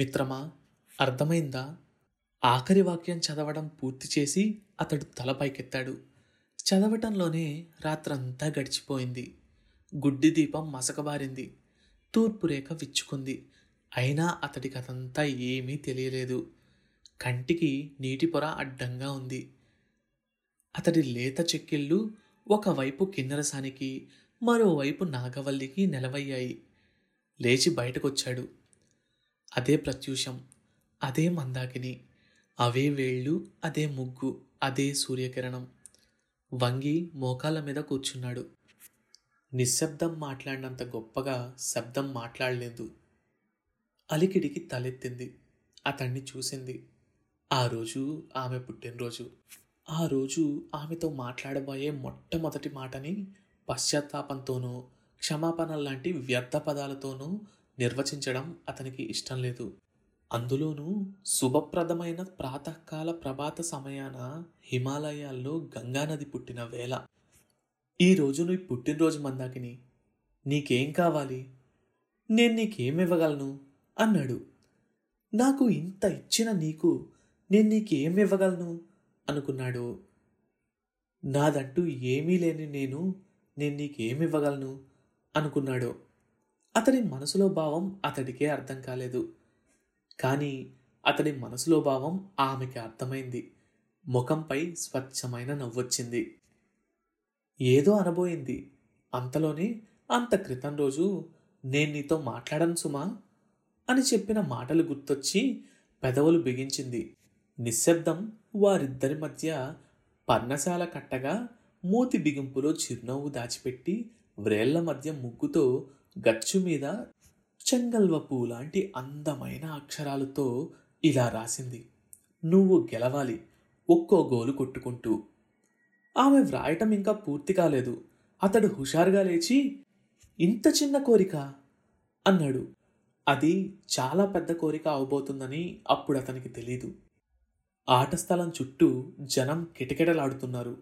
మిత్రమా అర్థమైందా? ఆఖరి వాక్యం చదవడం పూర్తి చేసి అతడు తల పైకెత్తాడు చదవటంలోనే రాత్రంతా గడిచిపోయింది. గుడ్డి దీపం మసకబారింది. తూర్పు రేఖ విచ్చుకుంది. అయినా అతడికి అదంతా ఏమీ తెలియలేదు. కంటికి నీటి పొర అడ్డంగా ఉంది. అతడి లేత చెక్కిళ్ళు ఒకవైపు కిన్నరసానికి మరోవైపు నాగవల్లికి నిలవయ్యాయి. లేచి బయటకొచ్చాడు. అదే ప్రత్యూషం అదే మందాకిని అవే వేళ్ళు అదే ముగ్గు అదే సూర్యకిరణం. వంగి మోకాళ్ళ మీద కూర్చున్నాడు. నిశ్శబ్దం మాట్లాడినంత గొప్పగా శబ్దం మాట్లాడలేదు. అలికిడికి తలెత్తింది. అతన్ని చూసింది. ఆ రోజు ఆమె పుట్టినరోజు. ఆ రోజు ఆమెతో మాట్లాడబోయే మొట్టమొదటి మాటని పశ్చాత్తాపంతోనూ క్షమాపణ లాంటి వ్యర్థ పదాలతోనూ నిర్వచించడం అతనికి ఇష్టం లేదు. అందులోనూ శుభప్రదమైన ప్రాతకాల ప్రభాత సమయాన హిమాలయాల్లో గంగానది పుట్టిన వేళ. ఈ నీ పుట్టినరోజు మందాకిని. నీకేం కావాలి? నేను నీకేమివ్వగలను? అన్నాడు. నాకు ఇంత ఇచ్చిన నీకు నేను నీకేం ఇవ్వగలను అనుకున్నాడు. నాదంటూ ఏమీ లేని నేను నేను నీకేమివ్వగలను? అనుకున్నాడు. అతడి మనసులో భావం అతడికే అర్థం కాలేదు. కానీ అతడి మనసులో భావం ఆమెకి అర్థమైంది. ముఖంపై స్వచ్ఛమైన నవ్వొచ్చింది. ఏదో అనబోయింది. అంతలోనే అంత క్రితం రోజు నేను నీతో మాట్లాడను సుమా అని చెప్పిన మాటలు గుర్తొచ్చి పెదవులు బిగించింది. నిశ్శబ్దం వారిద్దరి మధ్య పర్ణశాల కట్టగా మూతి బిగింపులో చిరునవ్వు దాచిపెట్టి వ్రేళ్ళ మధ్య ముగ్గుతో గచ్చు మీద చెంగల్వ పువ్వు లాంటి అందమైన అక్షరాలతో ఇలా రాసింది. నువ్వు గెలవాలి ఒక్కో గోలు కొట్టుకుంటూ. ఆమె వ్రాయటం ఇంకా పూర్తి కాలేదు. అతడు హుషారుగా లేచి ఇంత చిన్న కోరిక? అన్నాడు. అది చాలా పెద్ద కోరిక అవబోతుందని అప్పుడు అతనికి తెలీదు. ఆట స్థలం చుట్టూ జనం కిటకిటలాడుతున్నారు.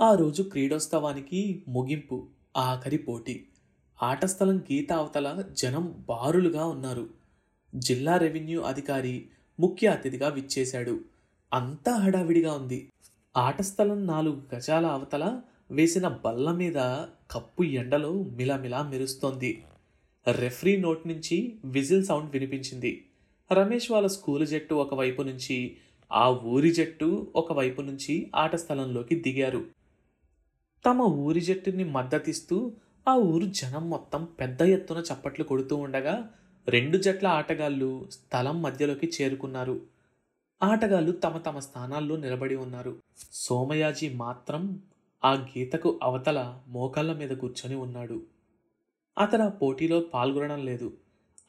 ఆ రోజు క్రీడోత్సవానికి ముగింపు ఆఖరి పోటీ. ఆటస్థలం గీత అవతల జనం బారులుగా ఉన్నారు. జిల్లా రెవెన్యూ అధికారి ముఖ్య అతిథిగా విచ్చేశాడు. అంతా హడావిడిగా ఉంది. ఆటస్థలం నాలుగు గజాల అవతల వేసిన బల్ల మీద కప్పు ఎండలో మిలమిలా మెరుస్తోంది. రెఫ్రీ నోట్ నుంచి విజిల్ సౌండ్ వినిపించింది. రమేష్ వాళ్ళ స్కూలు జట్టు ఒకవైపు నుంచి ఆ ఊరి జట్టు ఒకవైపు నుంచి ఆట స్థలంలోకి దిగారు. తమ ఊరి జట్టుని మద్దతిస్తూ ఆ ఊరు జనం మొత్తం పెద్ద ఎత్తున చప్పట్లు కొడుతూ ఉండగా రెండు జట్ల ఆటగాళ్ళు స్థలం మధ్యలోకి చేరుకున్నారు. ఆటగాళ్ళు తమ తమ స్థానాల్లో నిలబడి ఉన్నారు. సోమయాజీ మాత్రం ఆ గీతకు అవతల మోకాళ్ళ మీద కూర్చొని ఉన్నాడు. అతను ఆ పోటీలో పాల్గొనడం లేదు.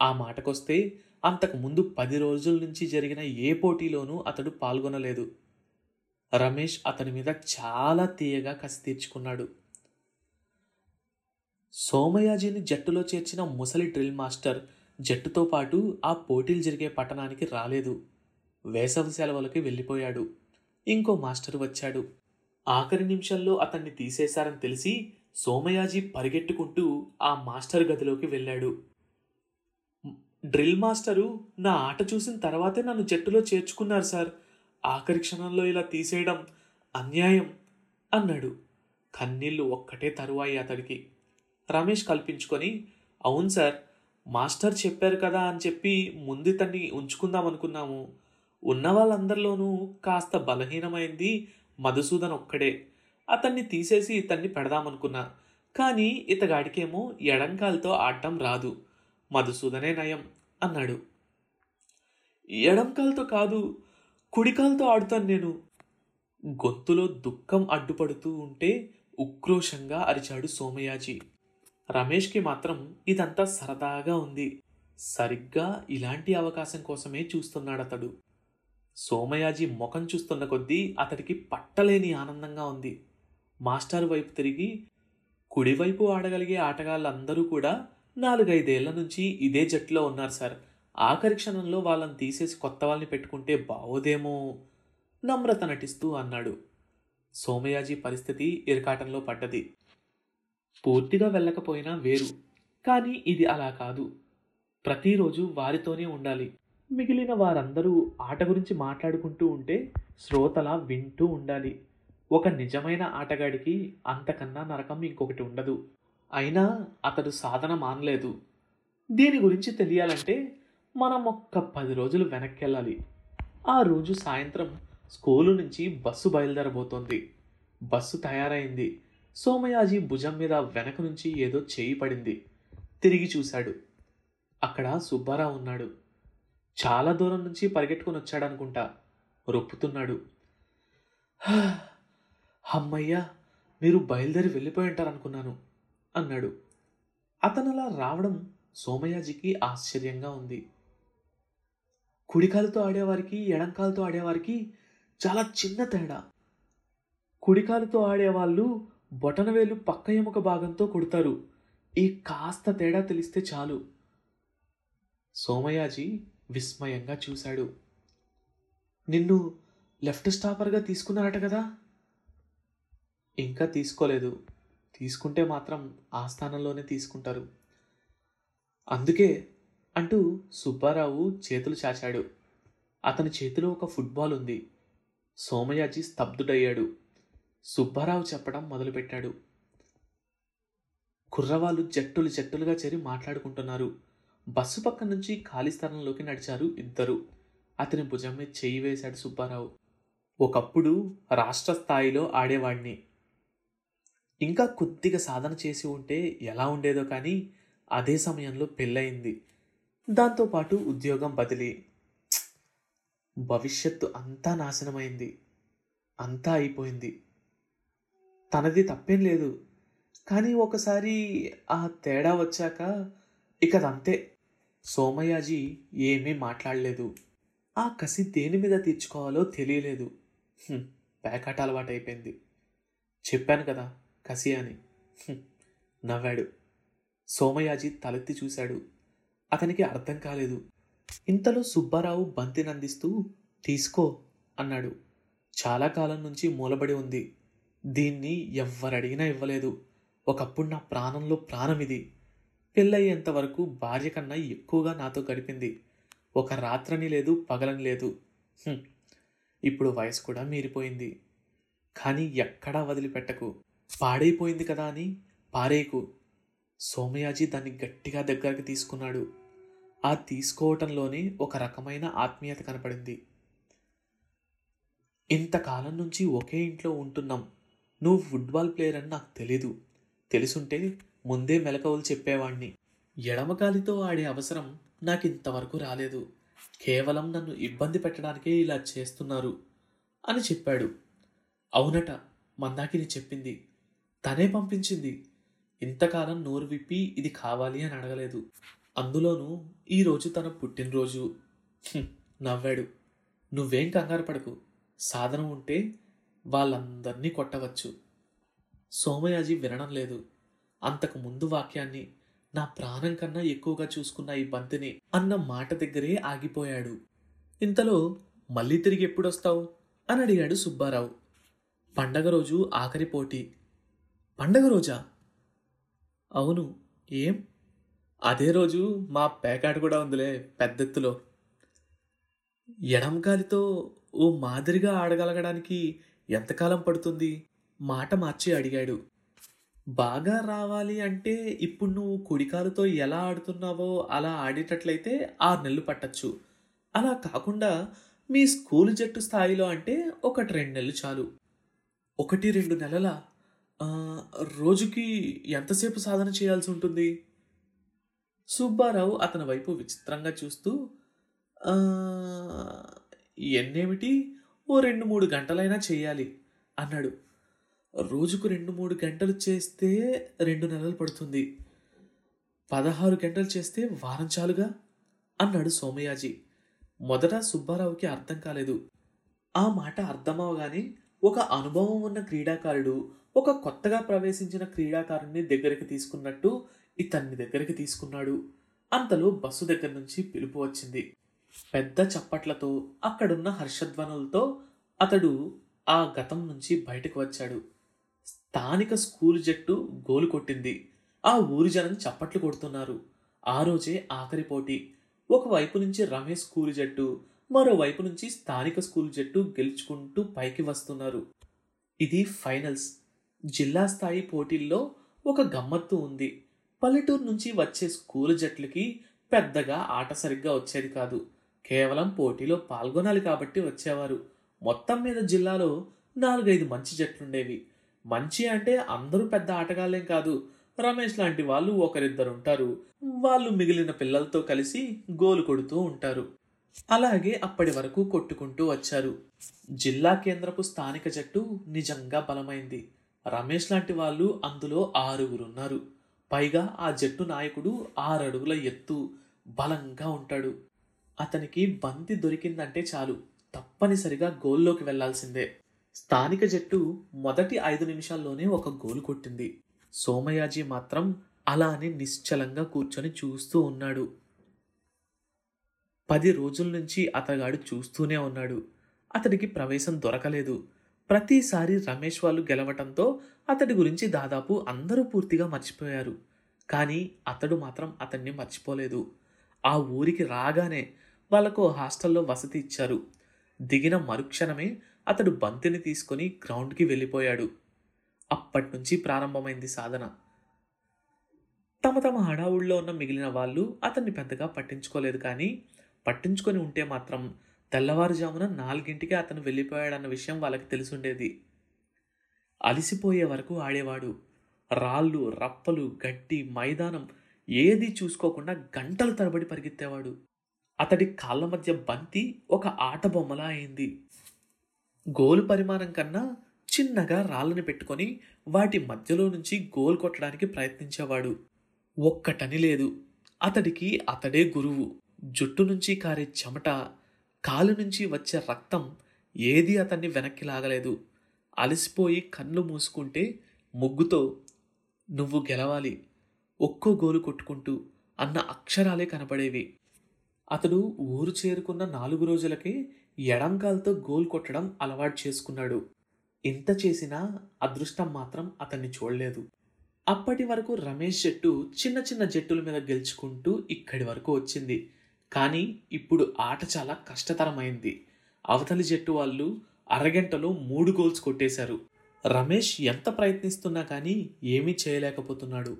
ఆ మాటకొస్తే అంతకు ముందు పది రోజుల నుంచి జరిగిన ఏ పోటీలోనూ అతడు పాల్గొనలేదు. రమేష్ అతని మీద చాలా తీయగా కసి తీర్చుకున్నాడు. సోమయాజీని జట్టులో చేర్చిన ముసలి డ్రిల్ మాస్టర్ జట్టుతో పాటు ఆ పోటీలు జరిగే పట్టణానికి రాలేదు. వేసవి సెలవులకి వెళ్ళిపోయాడు. ఇంకో మాస్టర్ వచ్చాడు. ఆఖరి నిమిషంలో అతన్ని తీసేశారని తెలిసి సోమయాజీ పరిగెట్టుకుంటూ ఆ మాస్టర్ గదిలోకి వెళ్ళాడు. డ్రిల్ మాస్టరు నా ఆట చూసిన తర్వాతే నన్ను జట్టులో చేర్చుకున్నారు సార్. ఆఖరి క్షణంలో ఇలా తీసేయడం అన్యాయం అన్నాడు. కన్నీళ్ళు ఒక్కటే తరువాయి అతడికి. రమేష్ కల్పించుకొని అవును సార్ మాస్టర్ చెప్పారు కదా అని చెప్పి ముందు తన్ని ఉంచుకుందాం అనుకున్నాము. ఉన్న వాళ్ళందరిలోనూ కాస్త బలహీనమైంది మధుసూదన్ ఒక్కడే. అతన్ని తీసేసి ఇతన్ని పెడదామనుకున్నా కానీ ఇతగాడికేమో ఎడంకాలతో ఆడటం రాదు. మధుసూదనే నయం అన్నాడు. ఎడంకాలతో కాదు కుడికాలతో ఆడుతాను నేను. గొంతులో దుఃఖం అడ్డుపడుతూ ఉంటే ఉక్రోషంగా అరిచాడు సోమయాజీ. రమేష్కి మాత్రం ఇదంతా సరదాగా ఉంది. సరిగ్గా ఇలాంటి అవకాశం కోసమే చూస్తున్నాడతడు. సోమయాజీ ముఖం చూస్తున్న కొద్దీ అతడికి పట్టలేని ఆనందంగా ఉంది. మాస్టర్ వైపు తిరిగి కుడివైపు ఆడగలిగే ఆటగాళ్ళందరూ కూడా నాలుగైదేళ్ళ నుంచి ఇదే జట్టులో ఉన్నారు సార్. ఆఖరి క్షణంలో వాళ్ళని తీసేసి కొత్త వాళ్ళని పెట్టుకుంటే బావోదేమో నమ్రత నటిస్తూ అన్నాడు. సోమయాజీ పరిస్థితి ఇరకాటంలో పడ్డది. పూర్తిగా వెళ్ళకపోయినా వేరు. కానీ ఇది అలా కాదు. ప్రతిరోజు వారితోనే ఉండాలి. మిగిలిన వారందరూ ఆట గురించి మాట్లాడుకుంటూ ఉంటే శ్రోతలా వింటూ ఉండాలి. ఒక నిజమైన ఆటగాడికి అంతకన్నా నరకం ఇంకొకటి ఉండదు. అయినా అతడు సాధన మానలేదు. దీని గురించి తెలియాలంటే మనం ఒక్క పది రోజులు వెనక్కి వెళ్ళాలి ఆ రోజు సాయంత్రం స్కూలు నుంచి బస్సు బయలుదేరబోతోంది. బస్సు తయారైంది. సోమయాజీ భుజం మీద వెనక నుంచి ఏదో చేయి పడింది. తిరిగి చూశాడు. అక్కడ సుబ్బారావు ఉన్నాడు. చాలా దూరం నుంచి పరిగెట్టుకుని వచ్చాడనుకుంటా. రొప్పుతున్నాడు. అమ్మయ్యా మీరు బయలుదేరి వెళ్ళిపోయి ఉంటారనుకున్నాను అన్నాడు. అతను అలా రావడం సోమయాజికి ఆశ్చర్యంగా ఉంది. కుడికాలుతో ఆడేవారికి ఎడంకాలతో ఆడేవారికి చాలా చిన్న తేడా. కుడికాలుతో ఆడేవాళ్ళు బొటనవేలు పక్క ఎముక భాగంతో కొడతారు. ఈ కాస్త తేడా తెలిస్తే చాలు. సోమయాజీ విస్మయంగా చూశాడు. నిన్ను లెఫ్ట్ స్టాపర్గా తీసుకున్నారట కదా? ఇంకా తీసుకోలేదు. తీసుకుంటే మాత్రం ఆ స్థానంలోనే తీసుకుంటారు. అందుకే అంటూ సుబ్బారావు చేతులు చాచాడు. అతని చేతిలో ఒక ఫుట్బాల్ ఉంది. సోమయాజీ స్తబ్దుడయ్యాడు. సుబ్బారావు చెప్పడం మొదలుపెట్టాడు. కుర్రవాళ్ళు జట్టులు జట్టులుగా చేరి మాట్లాడుకుంటున్నారు. బస్సు పక్క నుంచి ఖాళీ స్థలంలోకి నడిచారు ఇద్దరు. అతని భుజం మీద చేయి వేశాడు సుబ్బారావు. ఒకప్పుడు రాష్ట్ర స్థాయిలో ఆడేవాడిని ఇంకా కొద్దిగా సాధన చేసి ఉంటే ఎలా ఉండేదో కానీ అదే సమయంలో పెళ్ళయింది. దాంతోపాటు ఉద్యోగం బదిలీ. భవిష్యత్తు అంతా నాశనమైంది. అంతా అయిపోయింది. తనది తప్పేం లేదు. కానీ ఒకసారి ఆ తేడా వచ్చాక ఇక అదంతే సోమయాజీ ఏమీ మాట్లాడలేదు. ఆ కసి దేని మీద తీర్చుకోవాలో తెలియలేదు. హ్మ్, పేకాట చెప్పాను కదా కసి అని. నవ్వాడు. సోమయాజీ తలెత్తి చూశాడు. అతనికి అర్థం కాలేదు. ఇంతలో సుబ్బారావు బంతినందిస్తూ తీసుకో అన్నాడు. చాలా కాలం నుంచి మూలబడి ఉంది. దీన్ని ఎవ్వరడిగినా ఇవ్వలేదు. ఒకప్పుడు నా ప్రాణంలో ప్రాణం ఇది పెళ్ళయ్యేంత వరకు భార్య కన్నా ఎక్కువగా నాతో గడిపింది. ఒక రాత్రని లేదు పగలని లేదు. ఇప్పుడు వయసు కూడా మీరిపోయింది. కానీ ఎక్కడా వదిలిపెట్టకు. పాడైపోయింది కదా అని పారేయకు. సోమయాజీ దాన్ని గట్టిగా దగ్గరకు తీసుకున్నాడు. ఆ తీసుకోవటంలోనే ఒక రకమైన ఆత్మీయత కనపడింది. ఇంతకాలం నుంచి ఒకే ఇంట్లో ఉంటున్నాం. నువ్వు ఫుట్బాల్ ప్లేయర్ అని నాకు తెలీదు. తెలుసుంటే ముందే మెలకువలు చెప్పేవాణ్ణి. ఎడమకాలితో ఆడే అవసరం నాకు ఇంతవరకు రాలేదు. కేవలం నన్ను ఇబ్బంది పెట్టడానికే ఇలా చేస్తున్నారు అని చెప్పాడు. అవునట మందాకిని చెప్పింది. తనే పంపించింది. ఇంతకాలం నోరు విప్పి ఇది కావాలి అని అడగలేదు. అందులోనూ ఈరోజు తన పుట్టినరోజు. నవ్వాడు. నువ్వేం కంగారు పడకు. సాధనం ఉంటే వాళ్ళందర్నీ కొట్టవచ్చు. సోమయాజీ వినడం లేదు. అంతకు ముందు వాక్యాన్ని నా ప్రాణం కన్నా ఎక్కువగా చూసుకున్న ఈ బంతిని అన్న మాట దగ్గరే ఆగిపోయాడు. ఇంతలో మళ్ళీ తిరిగి ఎప్పుడొస్తావు? అని అడిగాడు సుబ్బారావు. పండగ రోజు ఆఖరి పోటీ. పండగ రోజా? అవును. ఏం? అదే రోజు మా పేకాట కూడా ఉందిలే పెద్దెత్తులో. ఎడంకాలితో ఓ మాదిరిగా ఆడగలగడానికి ఎంతకాలం పడుతుంది? మాట మార్చి అడిగాడు. బాగా రావాలి అంటే ఇప్పుడు నువ్వు కుడికాలుతో ఎలా ఆడుతున్నావో అలా ఆడేటట్లయితే ఆరు నెలలు పట్టచ్చు. అలా కాకుండా మీ స్కూల్ జట్టు స్థాయిలో అంటే ఒకటి రెండు నెలలు చాలు. ఒకటి రెండు నెలల? రోజుకి ఎంతసేపు సాధన చేయాల్సి ఉంటుంది? సుబ్బారావు అతని వైపు విచిత్రంగా చూస్తూ ఎన్నేమిటి? ఓ రెండు మూడు గంటలైనా చేయాలి అన్నాడు. రోజుకు రెండు మూడు గంటలు చేస్తే రెండు నెలలు పడుతుంది. పదహారు గంటలు చేస్తే వారం చాలుగా అన్నాడు సోమయాజీ. మొదట సుబ్బారావుకి అర్థం కాలేదు. ఆ మాట అర్థమవగానే ఒక అనుభవం ఉన్న క్రీడాకారుడు ఒక కొత్తగా ప్రవేశించిన క్రీడాకారుణ్ణి దగ్గరికి తీసుకున్నట్టు ఇతన్ని దగ్గరికి తీసుకున్నాడు. అంతలో బస్సు దగ్గర నుంచి పిలుపు వచ్చింది. పెద్ద చప్పట్లతో అక్కడున్న హర్షధ్వనులతో అతడు ఆ గతం నుంచి బయటకు వచ్చాడు. స్థానిక స్కూల్ జట్టు గోలు కొట్టింది. ఆ ఊరి జనం చప్పట్లు కొడుతున్నారు. ఆ రోజే ఆఖరి పోటీ. ఒకవైపు నుంచి రమేష్ స్కూల్ జట్టు మరోవైపు నుంచి స్థానిక స్కూల్ జట్టు గెలుచుకుంటూ పైకి వస్తున్నారు. ఇది ఫైనల్స్. జిల్లా స్థాయి పోటీల్లో ఒక గమ్మత్తు ఉంది. పల్లెటూరు నుంచి వచ్చే స్కూల్ జట్లకి పెద్దగా ఆట సరిగ్గా వచ్చేది కాదు. కేవలం పోటీలో పాల్గొనాలి కాబట్టి వచ్చేవారు. మొత్తం మీద జిల్లాలో నాలుగైదు మంచి జట్లుండేవి. మంచి అంటే అందరూ పెద్ద ఆటగాళ్ళేం కాదు. రమేష్ లాంటి వాళ్ళు ఒకరిద్దరు ఉంటారు వాళ్ళు మిగిలిన పిల్లలతో కలిసి గోలు కొడుతూ ఉంటారు. అలాగే అప్పటి వరకు కొట్టుకుంటూ వచ్చారు. జిల్లా కేంద్రపు స్థానిక జట్టు నిజంగా బలమైంది. రమేష్ లాంటి వాళ్ళు అందులో ఆరుగురున్నారు. పైగా ఆ జట్టు నాయకుడు ఆరడుగుల ఎత్తు బలంగా ఉంటాడు. అతనికి బంతి దొరికిందంటే చాలు. తప్పనిసరిగా గోల్లోకి వెళ్ళాల్సిందే. స్థానిక జట్టు మొదటి ఐదు నిమిషాల్లోనే ఒక గోలు కొట్టింది. సోమయాజీ మాత్రం అలానే నిశ్చలంగా కూర్చొని చూస్తూ ఉన్నాడు. పది రోజుల నుంచి అతగాడు చూస్తూనే ఉన్నాడు. అతడికి ప్రవేశం దొరకలేదు. ప్రతిసారి రమేష్ వాళ్ళు గెలవటంతో అతడి గురించి దాదాపు అందరూ పూర్తిగా మర్చిపోయారు. కానీ అతడు మాత్రం అతన్ని మర్చిపోలేదు. ఆ ఊరికి రాగానే వాళ్ళకు హాస్టల్లో వసతి ఇచ్చారు. దిగిన మరుక్షణమే అతడు బంతిని తీసుకొని గ్రౌండ్కి వెళ్ళిపోయాడు. అప్పటి నుంచి ప్రారంభమైంది సాధన. తమ తమ హడావుల్లో ఉన్న మిగిలిన వాళ్ళు అతన్ని పెద్దగా పట్టించుకోలేదు కానీ పట్టించుకొని ఉంటే మాత్రం తెల్లవారుజామున నాలుగింటికి అతను వెళ్ళిపోయాడన్న విషయం వాళ్ళకి తెలిసుండేది. అలిసిపోయే వరకు ఆడేవాడు. రాళ్ళు రప్పలు గడ్డి మైదానం ఏది చూసుకోకుండా గంటలు తరబడి పరిగెత్తేవాడు. అతడి కాళ్ళ మధ్య బంతి ఒక ఆట బొమ్మలా అయింది. గోలు పరిమాణం కన్నా చిన్నగా రాళ్ళని పెట్టుకొని వాటి మధ్యలో నుంచి గోల్ కొట్టడానికి ప్రయత్నించేవాడు. ఒక్కటని లేదు. అతడికి అతడే గురువు. జుట్టు నుంచి కారే చెమట కాలు నుంచి వచ్చే రక్తం ఏది అతన్ని వెనక్కి లాగలేదు. అలసిపోయి కళ్ళు మూసుకుంటే ముగ్గుతో నువ్వు గెలవాలి. ఒక్కో గోలు కొట్టుకుంటూ అన్న అక్షరాలే కనపడేవి. అతడు ఊరు చేరుకున్న నాలుగు రోజులకే ఎడంకాలతో గోల్ కొట్టడం అలవాటు చేసుకున్నాడు. ఇంత చేసినా అదృష్టం మాత్రం అతన్ని చూడలేదు. అప్పటి వరకు రమేష్ జట్టు చిన్న చిన్న జట్టుల మీద గెలుచుకుంటూ ఇక్కడి వరకు వచ్చింది. కానీ ఇప్పుడు ఆట చాలా కష్టతరమైంది. అవతలి జట్టు వాళ్ళు అరగంటలో మూడు గోల్స్ కొట్టేశారు. రమేష్ ఎంత ప్రయత్నిస్తున్నా కానీ ఏమీ చేయలేకపోతున్నాడు.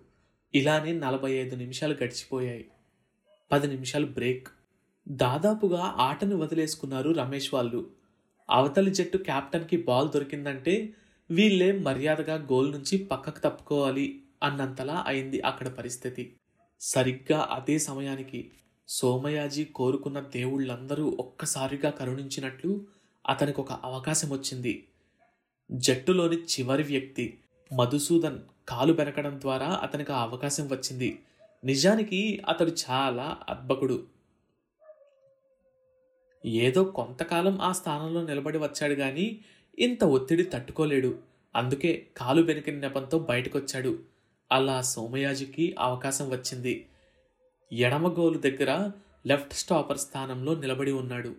ఇలానే నలభై ఐదు నిమిషాలు గడిచిపోయాయి. పది నిమిషాలు బ్రేక్. దాదాపుగా ఆటను వదిలేసుకున్నారు రమేష్ వాళ్ళు. అవతలి జట్టు కెప్టెన్కి బాల్ దొరికిందంటే వీళ్ళే మర్యాదగా గోల్ నుంచి పక్కకు తప్పుకోవాలి అన్నంతలా అయింది అక్కడ పరిస్థితి. సరిగ్గా అదే సమయానికి సోమయాజీ కోరుకున్న దేవుళ్ళందరూ ఒక్కసారిగా కరుణించినట్లు అతనికి ఒక అవకాశం వచ్చింది. జట్టులోని చివరి వ్యక్తి మధుసూదన్ కాలు బెనకడం ద్వారా అతనికి ఆ అవకాశం వచ్చింది. నిజానికి అతడు చాలా అద్భకుడు. ఏదో కొంతకాలం ఆ స్థానంలో నిలబడి వచ్చాడు గాని ఇంత ఒత్తిడి తట్టుకోలేడు. అందుకే కాలు బెనికిన నెపంతో బయటకొచ్చాడు. అలా సోమయాజికి అవకాశం వచ్చింది. ఎడమ గోలు దగ్గర లెఫ్ట్ స్టాపర్ స్థానంలో నిలబడి ఉన్నాడు.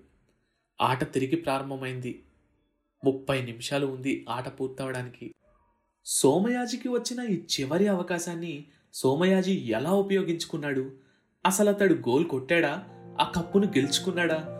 ఆట తిరిగి ప్రారంభమైంది. ముప్పై నిమిషాలు ఉంది ఆట పూర్తవడానికి. సోమయాజికి వచ్చిన ఈ చివరి అవకాశాన్ని సోమయాజి ఎలా ఉపయోగించుకున్నాడు? అసలు అతడు గోల్ కొట్టాడా? ఆ కప్పును గెలుచుకున్నాడా?